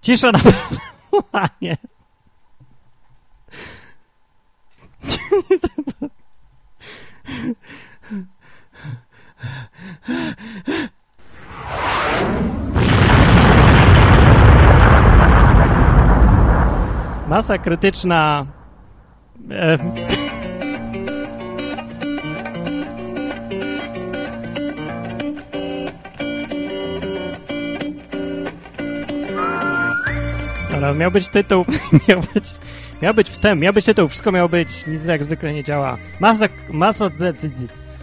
Cisza na planie. Masa krytyczna. E, Dobra, miał być tytuł, miał być, miał być wstęp, miał być tytuł, wszystko miało być, nic jak zwykle nie działa. Masa, masa,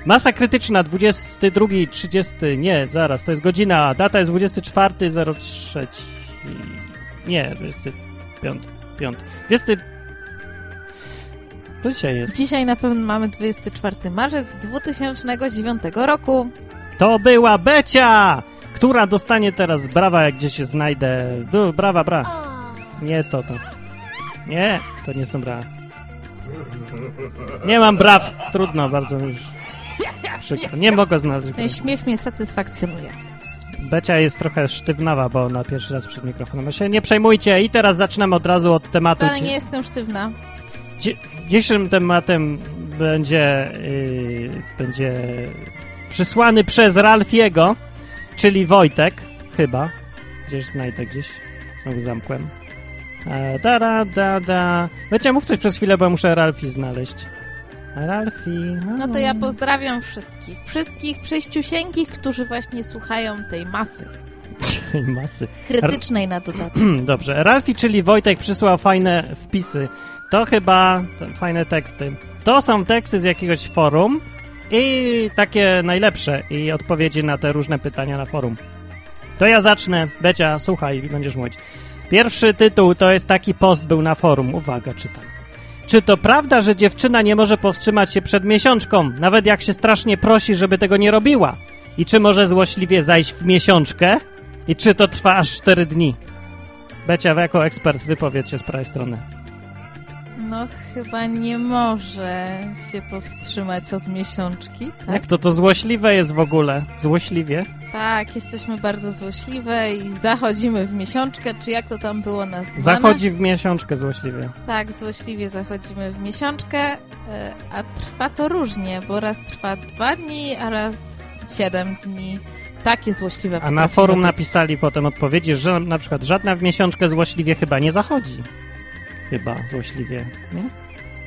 masa krytyczna 22, 30, nie, zaraz, to jest godzina, data jest 24.03, nie, 25, 5, 20, to dzisiaj jest. Dzisiaj na pewno mamy 24 marzec 2009 roku. To była Becia, która dostanie teraz brawa, jak gdzieś się znajdę. Brawa, bra. Nie to, to. Nie, to nie są brawa. Nie mam braw. Trudno, bardzo już przykro. Nie mogę znaleźć Ten braw. śmiech mnie satysfakcjonuje. Becia jest trochę sztywnawa, bo na pierwszy raz przed mikrofonem. się nie przejmujcie i teraz zaczynamy od razu od tematu. Wcale nie jestem sztywna. Dzi- Dzisiejszym tematem będzie, yy, będzie przysłany przez Ralfiego, czyli Wojtek, chyba. Gdzieś znajdę gdzieś. Znowu zamkłem. E, da, da, da, da. Wiecie, mów coś przez chwilę, bo muszę Ralfi znaleźć. Ralfi. No to ja pozdrawiam wszystkich. Wszystkich prześciusieńkich, którzy właśnie słuchają tej masy. tej masy. Krytycznej na dodatek. Dobrze. Ralfi, czyli Wojtek, przysłał fajne wpisy. To chyba to fajne teksty. To są teksty z jakiegoś forum i takie najlepsze i odpowiedzi na te różne pytania na forum. To ja zacznę. Becia, słuchaj, będziesz mówić. Pierwszy tytuł to jest taki post był na forum. Uwaga, czytam. Czy to prawda, że dziewczyna nie może powstrzymać się przed miesiączką, nawet jak się strasznie prosi, żeby tego nie robiła? I czy może złośliwie zajść w miesiączkę? I czy to trwa aż 4 dni? Becia, jako ekspert wypowiedz się z prawej strony. No chyba nie może się powstrzymać od miesiączki, tak? Jak to to złośliwe jest w ogóle? Złośliwie? Tak, jesteśmy bardzo złośliwe i zachodzimy w miesiączkę, czy jak to tam było nazwane? Zachodzi w miesiączkę złośliwie. Tak, złośliwie zachodzimy w miesiączkę, e, a trwa to różnie, bo raz trwa dwa dni, a raz siedem dni. Takie złośliwe A na forum napisali potem odpowiedzi, że na przykład żadna w miesiączkę złośliwie chyba nie zachodzi. Chyba złośliwie, nie?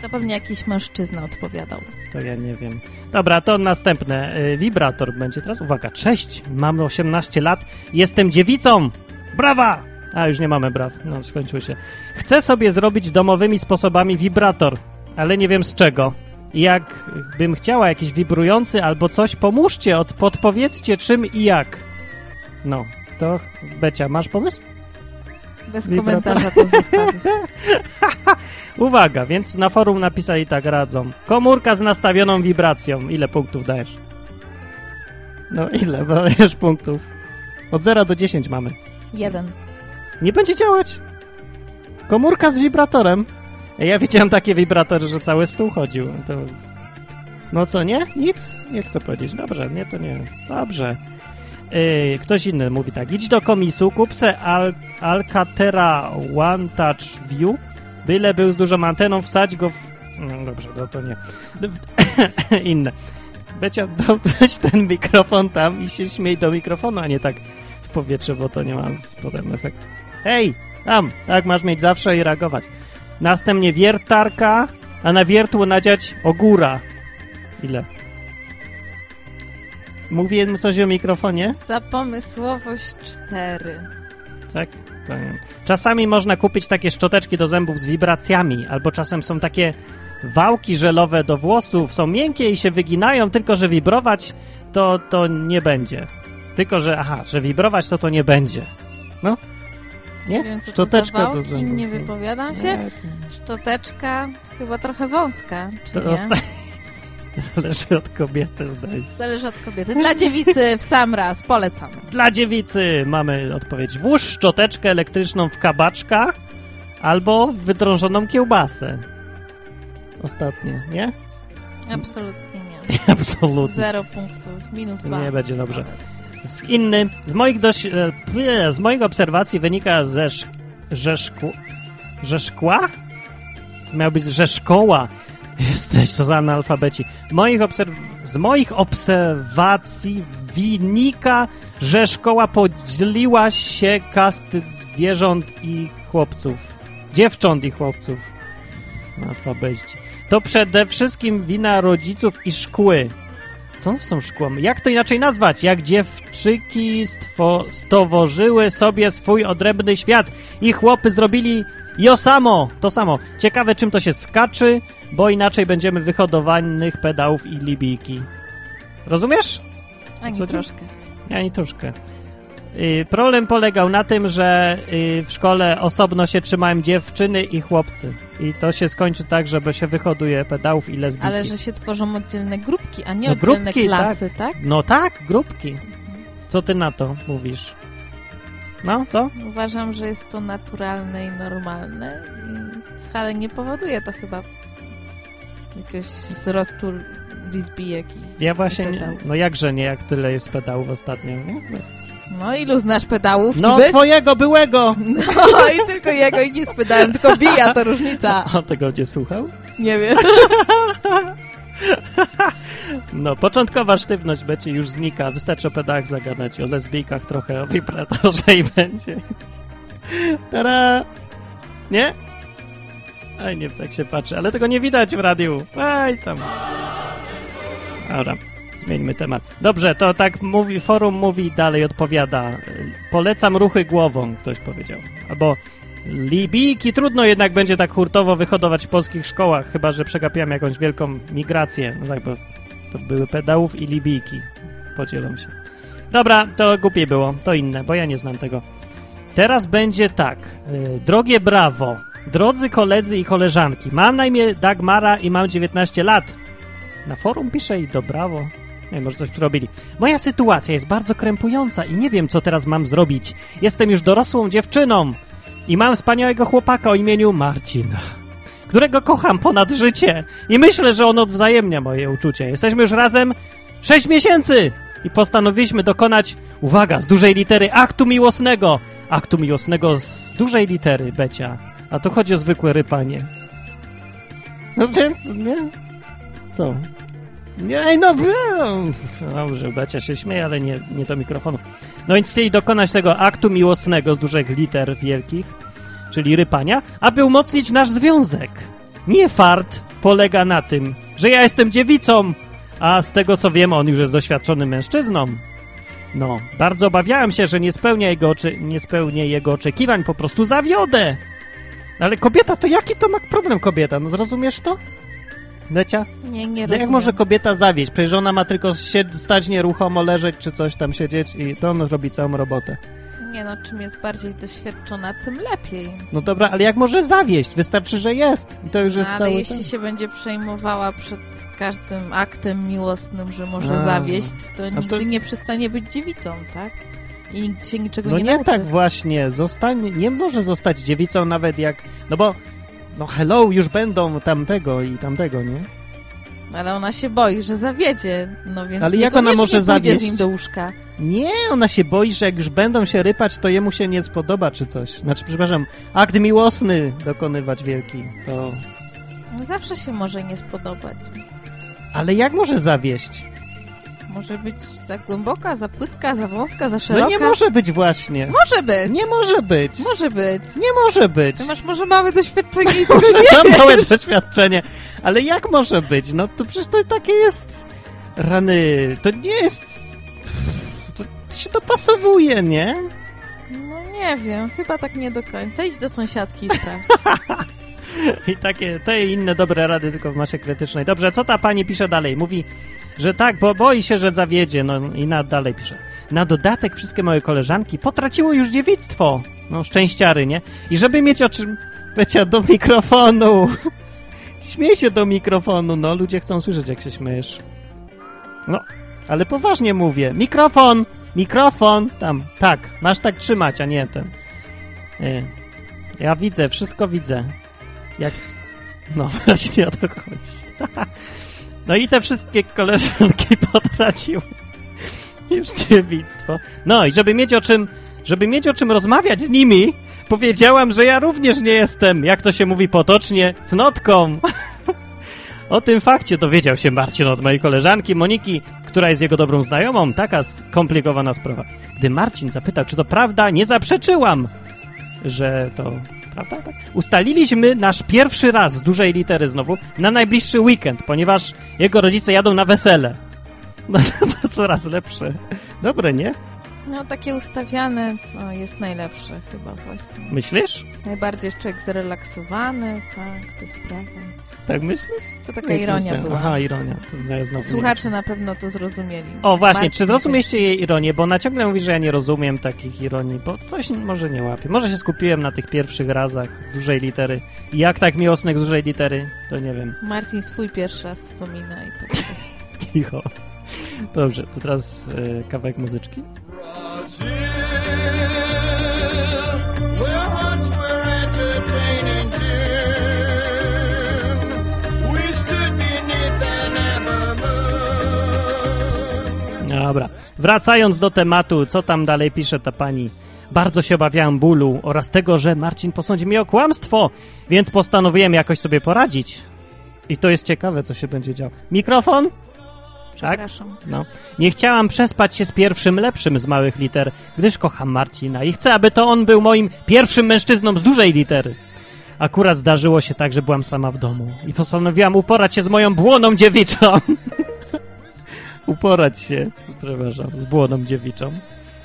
To pewnie jakiś mężczyzna odpowiadał. To ja nie wiem. Dobra, to następne. Y, Wibrator będzie teraz. Uwaga, cześć, mamy 18 lat, jestem dziewicą! Brawa! A, już nie mamy braw, no skończyły się. Chcę sobie zrobić domowymi sposobami wibrator, ale nie wiem z czego. I Jak bym chciała jakiś wibrujący albo coś, pomóżcie, od, podpowiedzcie czym i jak. No, to Becia, masz pomysł? Bez komentarza to zostawię. Uwaga, więc na forum napisali tak, radzą. Komórka z nastawioną wibracją. Ile punktów dajesz? No ile dajesz punktów? Od 0 do 10 mamy. Jeden. Nie będzie działać. Komórka z wibratorem. Ja widziałem takie wibratory, że cały stół chodził. To... No co, nie? Nic? Nie chcę powiedzieć. Dobrze, nie, to nie. Dobrze. Yy, ktoś inny mówi tak. Idź do komisu, kup se Al Alcatera One Touch View. Byle był z dużą anteną, wsadź go w... No dobrze, no to nie. Inne. Becia, weź ten mikrofon tam i się śmiej do mikrofonu, a nie tak w powietrze, bo to nie ma potem efektu. Hej, tam, tak masz mieć zawsze i reagować. Następnie wiertarka, a na wiertło nadziać ogóra. Ile? Mówię coś o mikrofonie? Za pomysłowość cztery. Tak? To nie. Czasami można kupić takie szczoteczki do zębów z wibracjami, albo czasem są takie wałki żelowe do włosów, są miękkie i się wyginają, tylko że wibrować to, to nie będzie. Tylko, że aha, że wibrować to to nie będzie. No. Nie? Nie wiem, co to Szczoteczka za do wałki, zębów. nie wypowiadam się. Nie, Szczoteczka chyba trochę wąska, czy to nie? Zależy od kobiety, zdaje się. Zależy od kobiety. Dla dziewicy w sam raz polecamy. Dla dziewicy mamy odpowiedź. Włóż szczoteczkę elektryczną w kabaczka albo w wydrążoną kiełbasę. Ostatnie, nie? Absolutnie nie. Absolutnie. Zero punktów, minus dwa. Nie będzie dobrze. Z inny, z moich, dość, e, pwie, z moich obserwacji wynika ze, sz- że szkło... Że szkła? Miał być, że szkoła. Jesteś, co za analfabeci. Moich obserw... Z moich obserwacji wynika, że szkoła podzieliła się kasty zwierząt i chłopców. Dziewcząt i chłopców. Alfabeci. To przede wszystkim wina rodziców i szkły. Co z tą szkłą? Jak to inaczej nazwać? Jak dziewczyki stwo, sobie swój odrębny świat i chłopy zrobili jo samo, to samo. Ciekawe czym to się skaczy, bo inaczej będziemy wyhodowanych pedałów i libijki. Rozumiesz? Ani Co ty? troszkę. Ani troszkę. Y, problem polegał na tym, że y, w szkole osobno się trzymałem dziewczyny i chłopcy. I to się skończy tak, że się wyhoduje pedałów i lesbijki. Ale że się tworzą oddzielne grupki, a nie No oddzielne grupki, klasy, tak? No tak, grupki. Co ty na to mówisz? No, co? Uważam, że jest to naturalne i normalne i wcale nie powoduje to chyba jakiegoś wzrostu lesbijek i Ja właśnie, nie, pedałów. no jakże nie, jak tyle jest pedałów ostatnio, nie? No ilu znasz pedałów? No niby? twojego byłego! No i tylko jego i nie spydałem, tylko bija, to różnica. A tego cię słuchał? Nie wiem. No, początkowa sztywność będzie już znika. Wystarczy o pedałach zagadać, o lesbijkach trochę, o wibratorze i będzie. Tara! Nie? Aj, nie, tak się patrzy, ale tego nie widać w radiu. Aj, tam. Dobra, zmieńmy temat. Dobrze, to tak mówi, forum mówi, dalej odpowiada. Polecam ruchy głową, ktoś powiedział. Albo Libijki trudno jednak będzie tak hurtowo wyhodować w polskich szkołach, chyba że przegapiłem jakąś wielką migrację. No tak, bo to były pedałów i Libijki. Podzielą się. Dobra, to głupiej było, to inne, bo ja nie znam tego. Teraz będzie tak. y, Drogie brawo, drodzy koledzy i koleżanki, mam na imię Dagmara i mam 19 lat. Na forum piszę i do brawo. Nie, może coś zrobili. Moja sytuacja jest bardzo krępująca i nie wiem, co teraz mam zrobić. Jestem już dorosłą dziewczyną i mam wspaniałego chłopaka o imieniu Marcin, którego kocham ponad życie i myślę, że on odwzajemnia moje uczucie. Jesteśmy już razem 6 miesięcy i postanowiliśmy dokonać, uwaga, z dużej litery aktu miłosnego. Aktu miłosnego z dużej litery, Becia. A tu chodzi o zwykłe rypanie. No więc, nie? Co? Nie, no, wiem. dobrze, Becia się śmieje, ale nie, nie do mikrofonu. No więc chcieli dokonać tego aktu miłosnego z dużych liter wielkich, czyli rypania, aby umocnić nasz związek. Nie fart polega na tym, że ja jestem dziewicą, a z tego co wiem, on już jest doświadczonym mężczyzną. No, bardzo obawiałem się, że nie spełnia jego, oczy- nie spełnię jego oczekiwań, po prostu zawiodę. Ale kobieta, to jaki to ma problem kobieta? No zrozumiesz to? Lecia? Nie, nie jak rozumiem. może kobieta zawieść? Przecież ona ma tylko sied- stać nieruchomo, leżeć czy coś tam siedzieć i to on robi całą robotę. Nie no, czym jest bardziej doświadczona, tym lepiej. No dobra, ale jak może zawieść? Wystarczy, że jest. I to już jest Ale cały jeśli ten- się będzie przejmowała przed każdym aktem miłosnym, że może A. zawieść, to to- nigdy nie przestanie być dziewicą, tak? I nigdy się niczego No nie, nie, nauczy. tak właśnie. Zostanie, nie może zostać dziewicą nawet jak... No bo... No hello, już będą tamtego i tamtego, nie? Ale ona się boi, że zawiedzie, no więc Ale jak ona może zawieść? z nim do łóżka. Nie, ona się boi, że jak już będą się rypać, to jemu się nie spodoba czy coś. Znaczy, przepraszam, akt miłosny dokonywać wielki, to... Zawsze się może nie spodobać. Ale jak może zawieść? Może być za głęboka, za płytka, za wąska, za szeroka. No nie może być właśnie. Może być. Nie może być. Może być. Nie może być. Ty masz może małe doświadczenie i Może nie mam małe doświadczenie, ale jak może być? No to przecież to takie jest... Rany, to nie jest... To się dopasowuje, nie? No nie wiem, chyba tak nie do końca. Idź do sąsiadki i sprawdź. I takie, te i inne dobre rady tylko w masie krytycznej. Dobrze, co ta pani pisze dalej? Mówi, że tak, bo boi się, że zawiedzie. No i na, dalej pisze. Na dodatek wszystkie moje koleżanki potraciło już dziewictwo. No, szczęściary, nie? I żeby mieć o czym... Becia, do mikrofonu! Śmiej się do mikrofonu, no. Ludzie chcą słyszeć, jak się śmiejesz. No, ale poważnie mówię. Mikrofon! Mikrofon! Tam, tak. Masz tak trzymać, a nie ten. Y, Ja widzę, wszystko widzę. Jak... No, właśnie o to chodzi. No i te wszystkie koleżanki potraciły już dziewictwo. No i żeby mieć o czym, żeby mieć o czym rozmawiać z nimi, Powiedziałam, że ja również nie jestem, jak to się mówi potocznie, cnotką. O tym fakcie dowiedział się Marcin od mojej koleżanki Moniki, która jest jego dobrą znajomą. Taka skomplikowana sprawa. Gdy Marcin zapytał, czy to prawda, nie zaprzeczyłam, że to prawda. Tak? Ustaliliśmy nasz pierwszy raz z dużej litery znowu na najbliższy weekend, ponieważ jego rodzice jadą na wesele. No to coraz lepsze. Dobre, nie? No takie ustawiane to jest najlepsze chyba właśnie. Myślisz? Najbardziej człowiek zrelaksowany, tak, te sprawy. Tak myślisz? To taka ironia myślę. była. Aha, ironia. To Słuchacze na pewno to zrozumieli. O, właśnie, Marcin czy zrozumieliście jej ironię? Bo ona ciągle mówi, że ja nie rozumiem takich ironii, bo coś może nie łapię. Może się skupiłem na tych pierwszych razach z dużej litery. I jak tak miłosnek z dużej litery, to nie wiem. Marcin swój pierwszy raz wspomina i tak. Cicho. Dobrze, to teraz e, kawałek muzyczki. Brazil, Dobra. Wracając do tematu, co tam dalej pisze ta pani. Bardzo się obawiałem bólu oraz tego, że Marcin posądzi mnie o kłamstwo, więc postanowiłem jakoś sobie poradzić. I to jest ciekawe, co się będzie działo. Mikrofon? Tak? No. Nie chciałam przespać się z pierwszym lepszym z małych liter, gdyż kocham Marcina i chcę, aby to on był moim pierwszym mężczyzną z dużej litery. Akurat zdarzyło się tak, że byłam sama w domu i postanowiłam uporać się z moją błoną dziewiczą. uporać się, przepraszam, z błoną dziewiczą.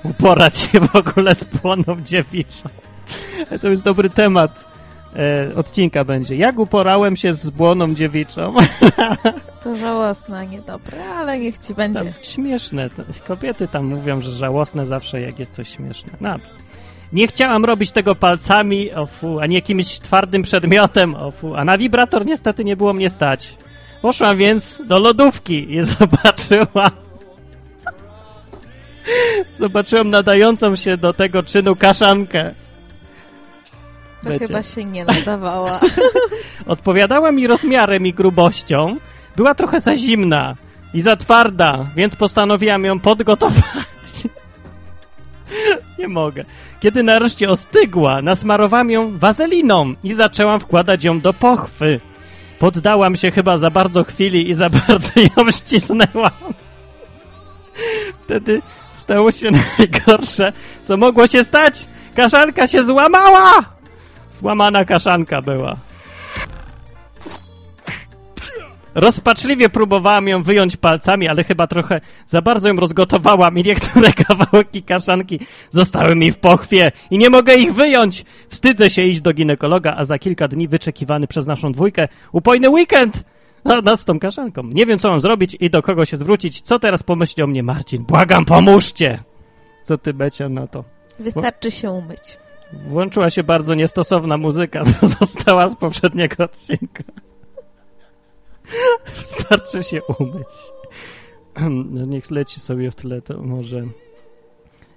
Uporać się w ogóle z błoną dziewiczą. to jest dobry temat e, odcinka będzie. Jak uporałem się z błoną dziewiczą? To żałosne, a niedobre, ale niech ci będzie. Tam, śmieszne. Kobiety tam mówią, że żałosne zawsze, jak jest coś śmieszne. No. Nie chciałam robić tego palcami, o fu, ani jakimś twardym przedmiotem, o fu, a na wibrator niestety nie było mnie stać. Poszłam więc do lodówki i zobaczyłam... Zobaczyłam nadającą się do tego czynu kaszankę. To Wiecie. chyba się nie nadawała. Odpowiadała mi rozmiarem i grubością. Była trochę za zimna i za twarda, więc postanowiłam ją podgotować. Nie mogę. Kiedy nareszcie ostygła, nasmarowałam ją wazeliną i zaczęłam wkładać ją do pochwy. Poddałam się chyba za bardzo chwili i za bardzo ją ścisnęłam. Wtedy stało się najgorsze, co mogło się stać. Kaszanka się złamała! Złamana kaszanka była. Rozpaczliwie próbowałam ją wyjąć palcami, ale chyba trochę za bardzo ją rozgotowałam i niektóre kawałki kaszanki zostały mi w pochwie i nie mogę ich wyjąć. Wstydzę się iść do ginekologa, a za kilka dni wyczekiwany przez naszą dwójkę upojny weekend a nas z tą kaszanką. Nie wiem, co mam zrobić i do kogo się zwrócić. Co teraz pomyśli o mnie Marcin? Błagam, pomóżcie! Co ty, Becia, na to? Wystarczy się umyć. Włączyła się bardzo niestosowna muzyka, została z poprzedniego odcinka. Starczy się umyć. No niech leci sobie w tle, to może...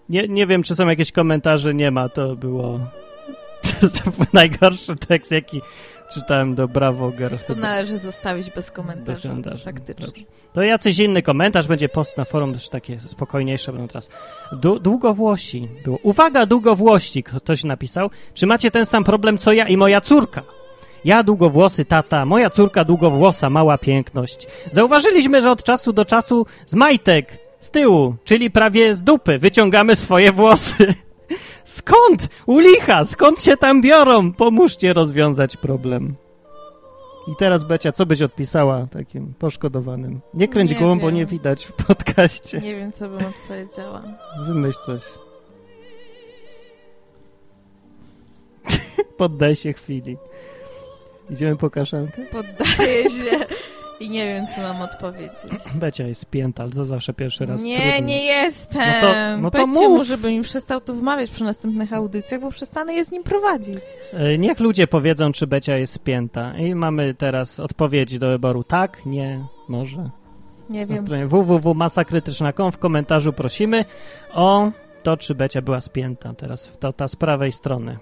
Nie, nie wiem, czy są jakieś komentarze, nie ma, to było... To był najgorszy tekst, jaki czytałem do Bravo Girl. To należy zostawić bez komentarza. Bez komentarza. Faktycznie. Dobrze. To jacyś inny komentarz, będzie post na forum, też takie spokojniejsze będą teraz. Du długowłosi. Było. Uwaga, długowłości, ktoś napisał. Czy macie ten sam problem, co ja i moja córka? Ja długowłosy tata, moja córka długowłosa, mała piękność. Zauważyliśmy, że od czasu do czasu z majtek, z tyłu, czyli prawie z dupy, wyciągamy swoje włosy. Skąd? U licha, skąd się tam biorą? Pomóżcie rozwiązać problem. I teraz Becia, co byś odpisała takim poszkodowanym? Nie kręć Nie głową, bo wiem. nie widać w podcaście. Nie wiem, co bym odpowiedziała. Wymyśl coś. Poddaj się chwili. Idziemy po kaszankę? Poddaję się i nie wiem, co mam odpowiedzieć. Becia jest spięta, ale to zawsze pierwszy raz. Nie, nie jestem. No to- no to mów. mu, żeby mi przestał to wmawiać przy następnych audycjach, bo przestanę je z nim prowadzić. E, Niech ludzie powiedzą, czy Becia jest spięta. I mamy teraz odpowiedzi do wyboru tak, nie, może. Nie Na wiem. stronie www.masakrytyczna.com w komentarzu prosimy o to, czy Becia była spięta. Teraz to ta z prawej strony.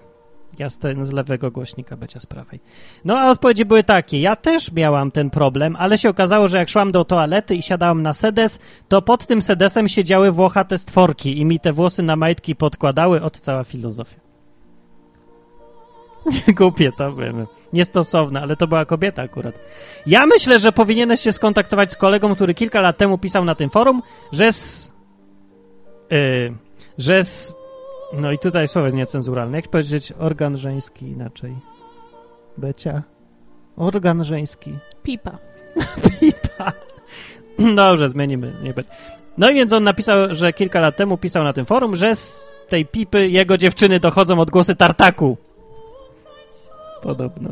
Ja z, ten, z lewego głośnika, Becia z prawej. No a odpowiedzi były takie. Ja też miałam ten problem, ale się okazało, że jak szłam do toalety i siadałam na sedes, to pod tym sedesem siedziały włochate stworki i mi te włosy na majtki podkładały. Od cała filozofia. Głupie to wiem. Niestosowne, ale to była kobieta akurat. Ja myślę, że powinieneś się skontaktować z kolegą, który kilka lat temu pisał na tym forum, że z... Yy, że z... No i tutaj słowo jest niecenzuralne. Jak powiedzieć organ żeński inaczej? Becia? Organ żeński. Pipa. Pipa. Dobrze, zmienimy. Nie będzie. No i więc on napisał, że kilka lat temu pisał na tym forum, że z tej pipy jego dziewczyny dochodzą odgłosy tartaku. Podobno.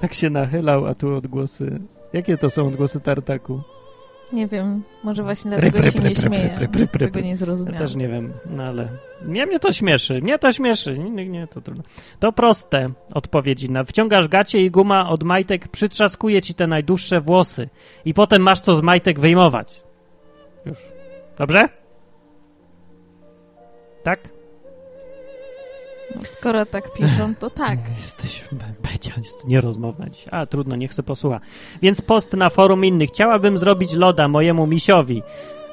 Tak się nachylał, a tu odgłosy... Jakie to są odgłosy tartaku? Nie wiem, może właśnie dlatego ryp, się nie ryp, ryp, ryp. Tego nie Ja zrozumiałam. też nie wiem, no ale mnie, mnie to śmieszy, mnie to śmieszy, nie, nie, to trudno. To proste odpowiedzi na wciągasz gacie i guma od majtek przytrzaskuje ci te najdłuższe włosy i potem masz co z majtek wyjmować. Już. Dobrze? Tak? Skoro tak piszą, to tak. Jesteś be- Becia, jest nierozmowna dziś. A, trudno, niech se posłucha. Więc post na forum innych. Chciałabym zrobić loda mojemu misiowi.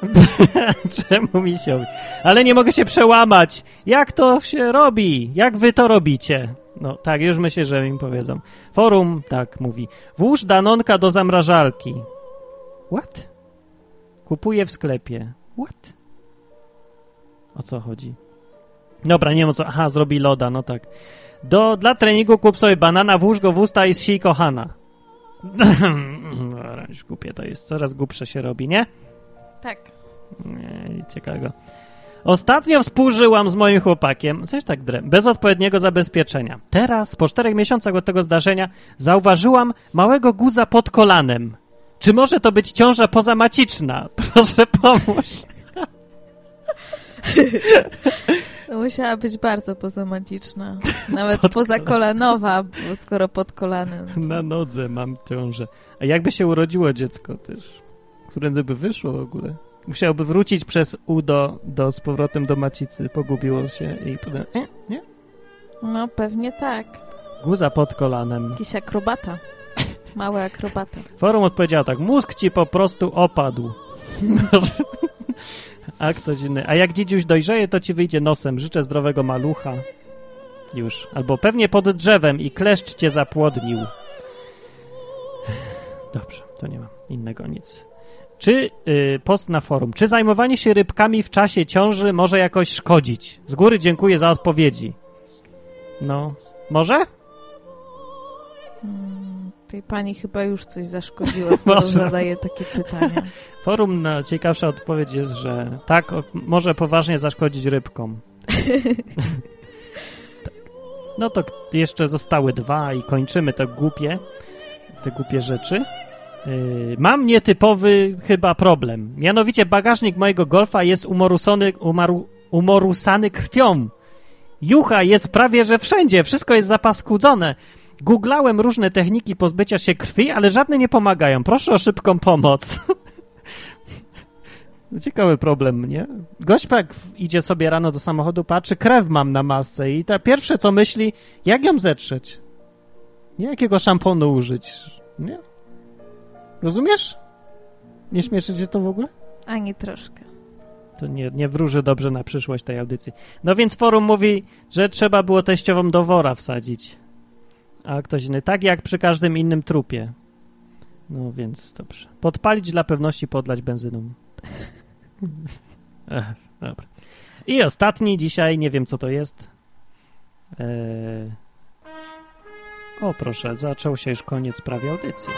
Czemu misiowi? Ale nie mogę się przełamać. Jak to się robi? Jak wy to robicie? No tak, już myślę, że im powiedzą. Forum, tak, mówi. Włóż danonka do zamrażalki. What? Kupuję w sklepie. What? O co chodzi? Dobra, nie wiem co. Aha, zrobi loda, no tak. Do, dla treningu kup sobie banana, włóż go w usta i zsij kochana. Głupie to jest. Coraz głupsze się robi, nie? Tak. Nie, nic ciekawego. Ostatnio współżyłam z moim chłopakiem, coś tak drę, bez odpowiedniego zabezpieczenia. Teraz, po czterech miesiącach od tego zdarzenia, zauważyłam małego guza pod kolanem. Czy może to być ciąża pozamaciczna? Proszę pomóż. To musiała być bardzo pozamaciczna. Nawet Pod pozakolanowa, bo skoro pod kolanem. Na nodze mam ciążę. A jakby się urodziło dziecko też? Którędy by wyszło w ogóle? Musiałoby wrócić przez U do, do z powrotem do macicy. Pogubiło się i potem... E, nie? No pewnie tak. Guza pod kolanem. Jakiś akrobata. Mały akrobata. Forum odpowiedział tak. Mózg ci po prostu opadł. A ktoś inny. A jak dziedziuś dojrzeje, to ci wyjdzie nosem. Życzę zdrowego malucha. Już. Albo pewnie pod drzewem i kleszcz cię zapłodnił. Dobrze, to nie mam innego nic. Czy y, post na forum? Czy zajmowanie się rybkami w czasie ciąży może jakoś szkodzić? Z góry dziękuję za odpowiedzi. No, może? Mm, tej pani chyba już coś zaszkodziło, skoro zadaje takie pytania. Forum na ciekawsza odpowiedź jest, że tak, o, może poważnie zaszkodzić rybkom. tak. No to jeszcze zostały dwa i kończymy to głupie, te głupie rzeczy. Yy, mam nietypowy chyba problem. Mianowicie bagażnik mojego golfa jest umorusony, umaru, umorusany krwią. Jucha jest prawie że wszędzie, wszystko jest zapaskudzone. Googlałem różne techniki pozbycia się krwi, ale żadne nie pomagają. Proszę o szybką pomoc. No Ciekawy problem, nie? Gośpek w- idzie sobie rano do samochodu, patrzy, krew mam na masce i ta pierwsze co myśli, jak ją zetrzeć? Nie jakiego szamponu użyć, nie? Rozumiesz? Nie śmieszy cię to w ogóle? Ani troszkę. To nie, nie wróży dobrze na przyszłość tej audycji. No więc forum mówi, że trzeba było teściową do wora wsadzić. A ktoś inny, tak jak przy każdym innym trupie. No więc dobrze. Podpalić dla pewności, podlać benzyną. Ech, dobra. I ostatni dzisiaj, nie wiem co to jest. Eee... O proszę, zaczął się już koniec prawie audycji.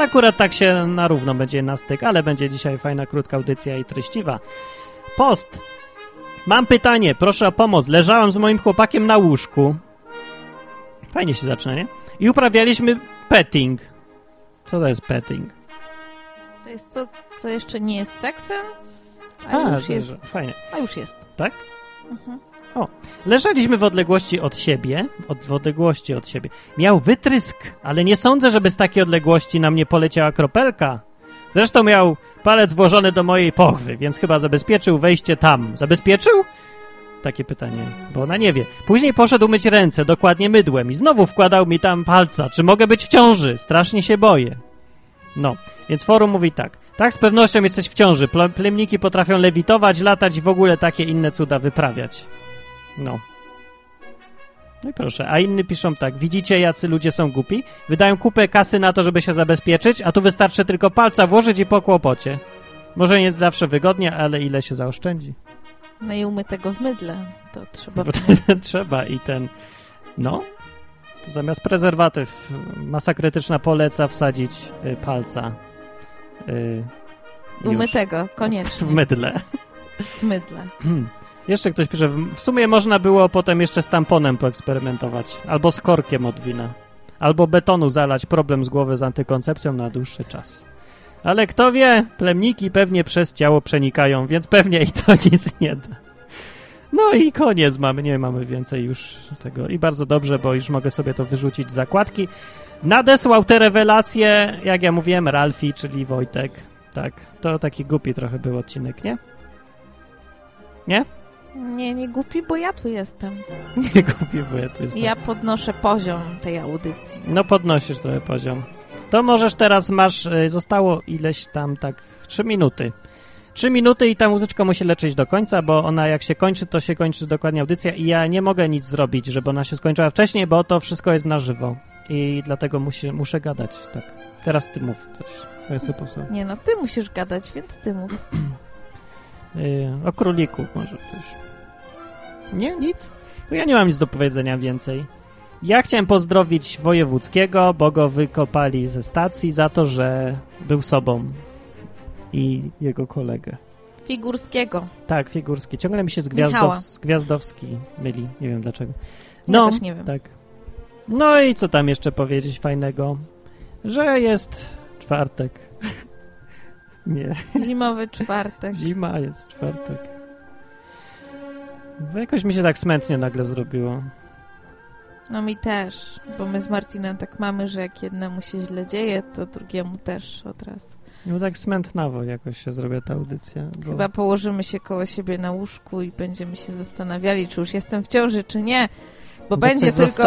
Akurat tak się na równo będzie na styk, ale będzie dzisiaj fajna, krótka audycja i treściwa. Post. Mam pytanie, proszę o pomoc. Leżałem z moim chłopakiem na łóżku. Fajnie się zaczyna, nie? I uprawialiśmy petting. Co to jest petting? To jest to, co jeszcze nie jest seksem, a, już to jest. Fajnie. A już jest. Tak? Mhm. Leżeliśmy w odległości od siebie, od, w odległości od siebie. Miał wytrysk, ale nie sądzę, żeby z takiej odległości na mnie poleciała kropelka. Zresztą miał palec włożony do mojej pochwy, więc chyba zabezpieczył wejście tam. Zabezpieczył? Takie pytanie, bo ona nie wie. Później poszedł myć ręce, dokładnie mydłem i znowu wkładał mi tam palca. Czy mogę być w ciąży? Strasznie się boję. No, więc forum mówi tak. Tak, z pewnością jesteś w ciąży. Ple- Plemniki potrafią lewitować, latać i w ogóle takie inne cuda wyprawiać. No. No i proszę, a inni piszą tak. Widzicie, jacy ludzie są głupi? Wydają kupę kasy na to, żeby się zabezpieczyć, a tu wystarczy tylko palca włożyć i po kłopocie. Może nie jest zawsze wygodnie, ale ile się zaoszczędzi? No i umytego w mydle. To trzeba... Trzeba i ten... No, to zamiast prezerwatyw masa krytyczna poleca wsadzić y, palca y, Umytego, koniecznie. w mydle. W mydle. jeszcze ktoś pisze, w sumie można było potem jeszcze z tamponem poeksperymentować, albo z korkiem od wina, albo betonu zalać problem z głowy z antykoncepcją na dłuższy czas. Ale kto wie, plemniki pewnie przez ciało przenikają, więc pewnie i to nic nie da. No i koniec mamy, nie mamy więcej już tego. I bardzo dobrze, bo już mogę sobie to wyrzucić z zakładki. Nadesłał te rewelacje, jak ja mówiłem, Ralfi, czyli Wojtek. Tak, to taki głupi trochę był odcinek, nie? Nie? Nie, nie głupi, bo ja tu jestem. Nie głupi, bo ja tu jestem. Ja podnoszę poziom tej audycji. No podnosisz trochę poziom. To możesz teraz, masz, y, zostało ileś tam tak, trzy minuty. Trzy minuty i ta muzyczka musi lecieć do końca, bo ona jak się kończy, to się kończy dokładnie audycja i ja nie mogę nic zrobić, żeby ona się skończyła wcześniej, bo to wszystko jest na żywo. I dlatego musi, muszę gadać, tak. Teraz ty mów coś. Ja sobie posłucham. Nie no, ty musisz gadać, więc ty mów. Y, o króliku może też. Nie, nic? Bo ja nie mam nic do powiedzenia więcej. Ja chciałem pozdrowić Wojewódzkiego, bo go wykopali ze stacji za to, że był sobą i jego kolegę. Figurskiego. Tak, Figurski. Ciągle mi się z. Gwiazdows- Gwiazdowski myli. Nie wiem dlaczego. Ja No, też nie wiem. tak. No i co tam jeszcze powiedzieć fajnego? Że jest czwartek. Nie. Zimowy czwartek. Zima jest czwartek. Bo jakoś mi się tak smętnie nagle zrobiło. No mi też, bo my z Martinem tak mamy, że jak jednemu się źle dzieje, to drugiemu też od razu. No tak smętnawo jakoś się zrobiła ta audycja. Bo... Chyba położymy się koło siebie na łóżku i będziemy się zastanawiali, czy już jestem w ciąży, czy nie, bo Bo będzie tylko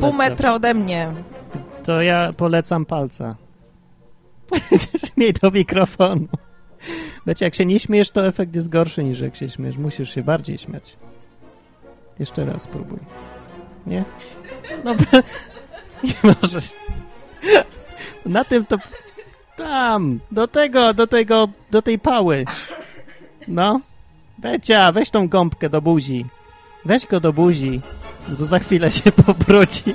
pół metra ode mnie. To ja polecam palca. Śmiej do mikrofonu. Wiecie, jak się nie śmiesz, to efekt jest gorszy niż jak się śmiesz. Musisz się bardziej śmiać. Jeszcze raz spróbuj. Nie? No, nie możesz. Na tym to... Tam, do tego, do tego, do tej pały. No. Becia, weź tą gąbkę do buzi. Weź go do buzi, bo za chwilę się pobrudzi.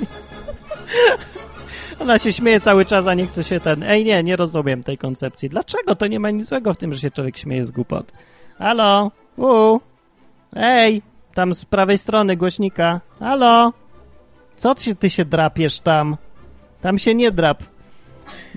Ona się śmieje cały czas, a nie chce się ten... Ej, nie, nie rozumiem tej koncepcji. Dlaczego? To nie ma nic złego w tym, że się człowiek śmieje z głupot. Halo? U. Ej, tam z prawej strony głośnika. Halo? Co ty, ty się drapiesz tam? Tam się nie drap.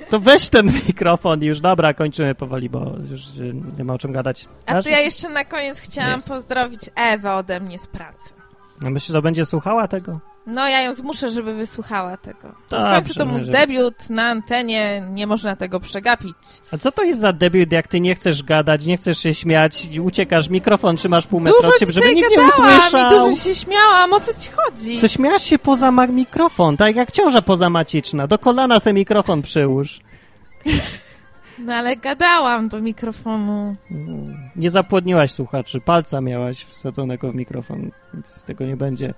To weź ten mikrofon i już. Dobra, kończymy powoli, bo już y, nie ma o czym gadać. A Masz? to ja jeszcze na koniec chciałam Jest. pozdrowić Ewę ode mnie z pracy. No myślisz, że będzie słuchała tego? No ja ją zmuszę, żeby wysłuchała tego. W końcu to mój debiut na antenie, nie można tego przegapić. A co to jest za debiut, jak ty nie chcesz gadać, nie chcesz się śmiać, uciekasz, mikrofon trzymasz pół metra Dużo od żeby nikt nie usłyszał. dużo się śmiałam, o co ci chodzi? To śmiałaś się poza mikrofon, tak jak ciąża pozamaciczna. Do kolana se mikrofon przyłóż. No ale gadałam do mikrofonu. Nie zapłodniłaś słuchaczy, palca miałaś wsadzonego w mikrofon, więc tego nie będzie.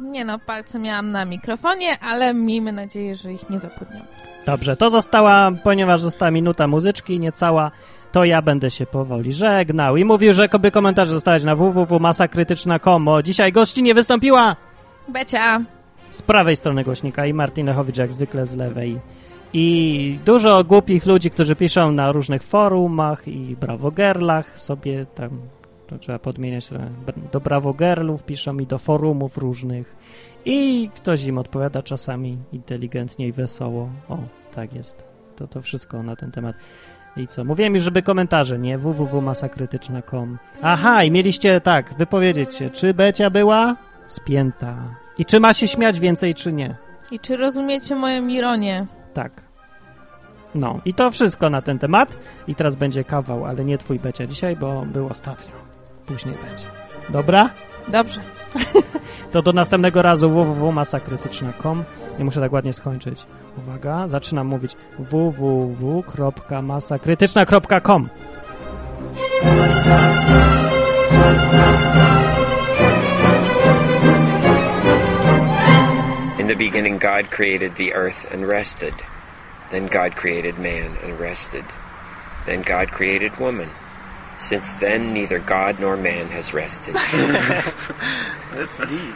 Nie no, palce miałam na mikrofonie, ale miejmy nadzieję, że ich nie zapłodniam. Dobrze, to została, ponieważ została minuta muzyczki, niecała, to ja będę się powoli żegnał. I mówił, że by komentarze zostawiać na www.masakrytyczna.com. Dzisiaj gości nie wystąpiła Becia! z prawej strony głośnika i Martin Lechowicz jak zwykle z lewej. I dużo głupich ludzi, którzy piszą na różnych forumach i brawogerlach sobie tam, to trzeba podmieniać do brawogerlów piszą i do forumów różnych. I ktoś im odpowiada czasami inteligentnie i wesoło. O, tak jest. To to wszystko na ten temat. I co? Mówiłem już, żeby komentarze, nie? www.masakrytyczna.com Aha, i mieliście tak, wypowiedzieć się, czy Becia była spięta i czy ma się śmiać więcej, czy nie. I czy rozumiecie moją ironię? Tak. No, i to wszystko na ten temat. I teraz będzie kawał, ale nie twój Becia dzisiaj, bo był ostatnio. Później będzie. Dobra? Dobrze. To do następnego razu www.masakrytyczna.com. Nie muszę tak ładnie skończyć. Uwaga, zaczynam mówić www.masakrytyczna.com. In the beginning, God created the earth and rested. Then God created man and rested. Then God created woman. Since then, neither God nor man has rested. That's deep.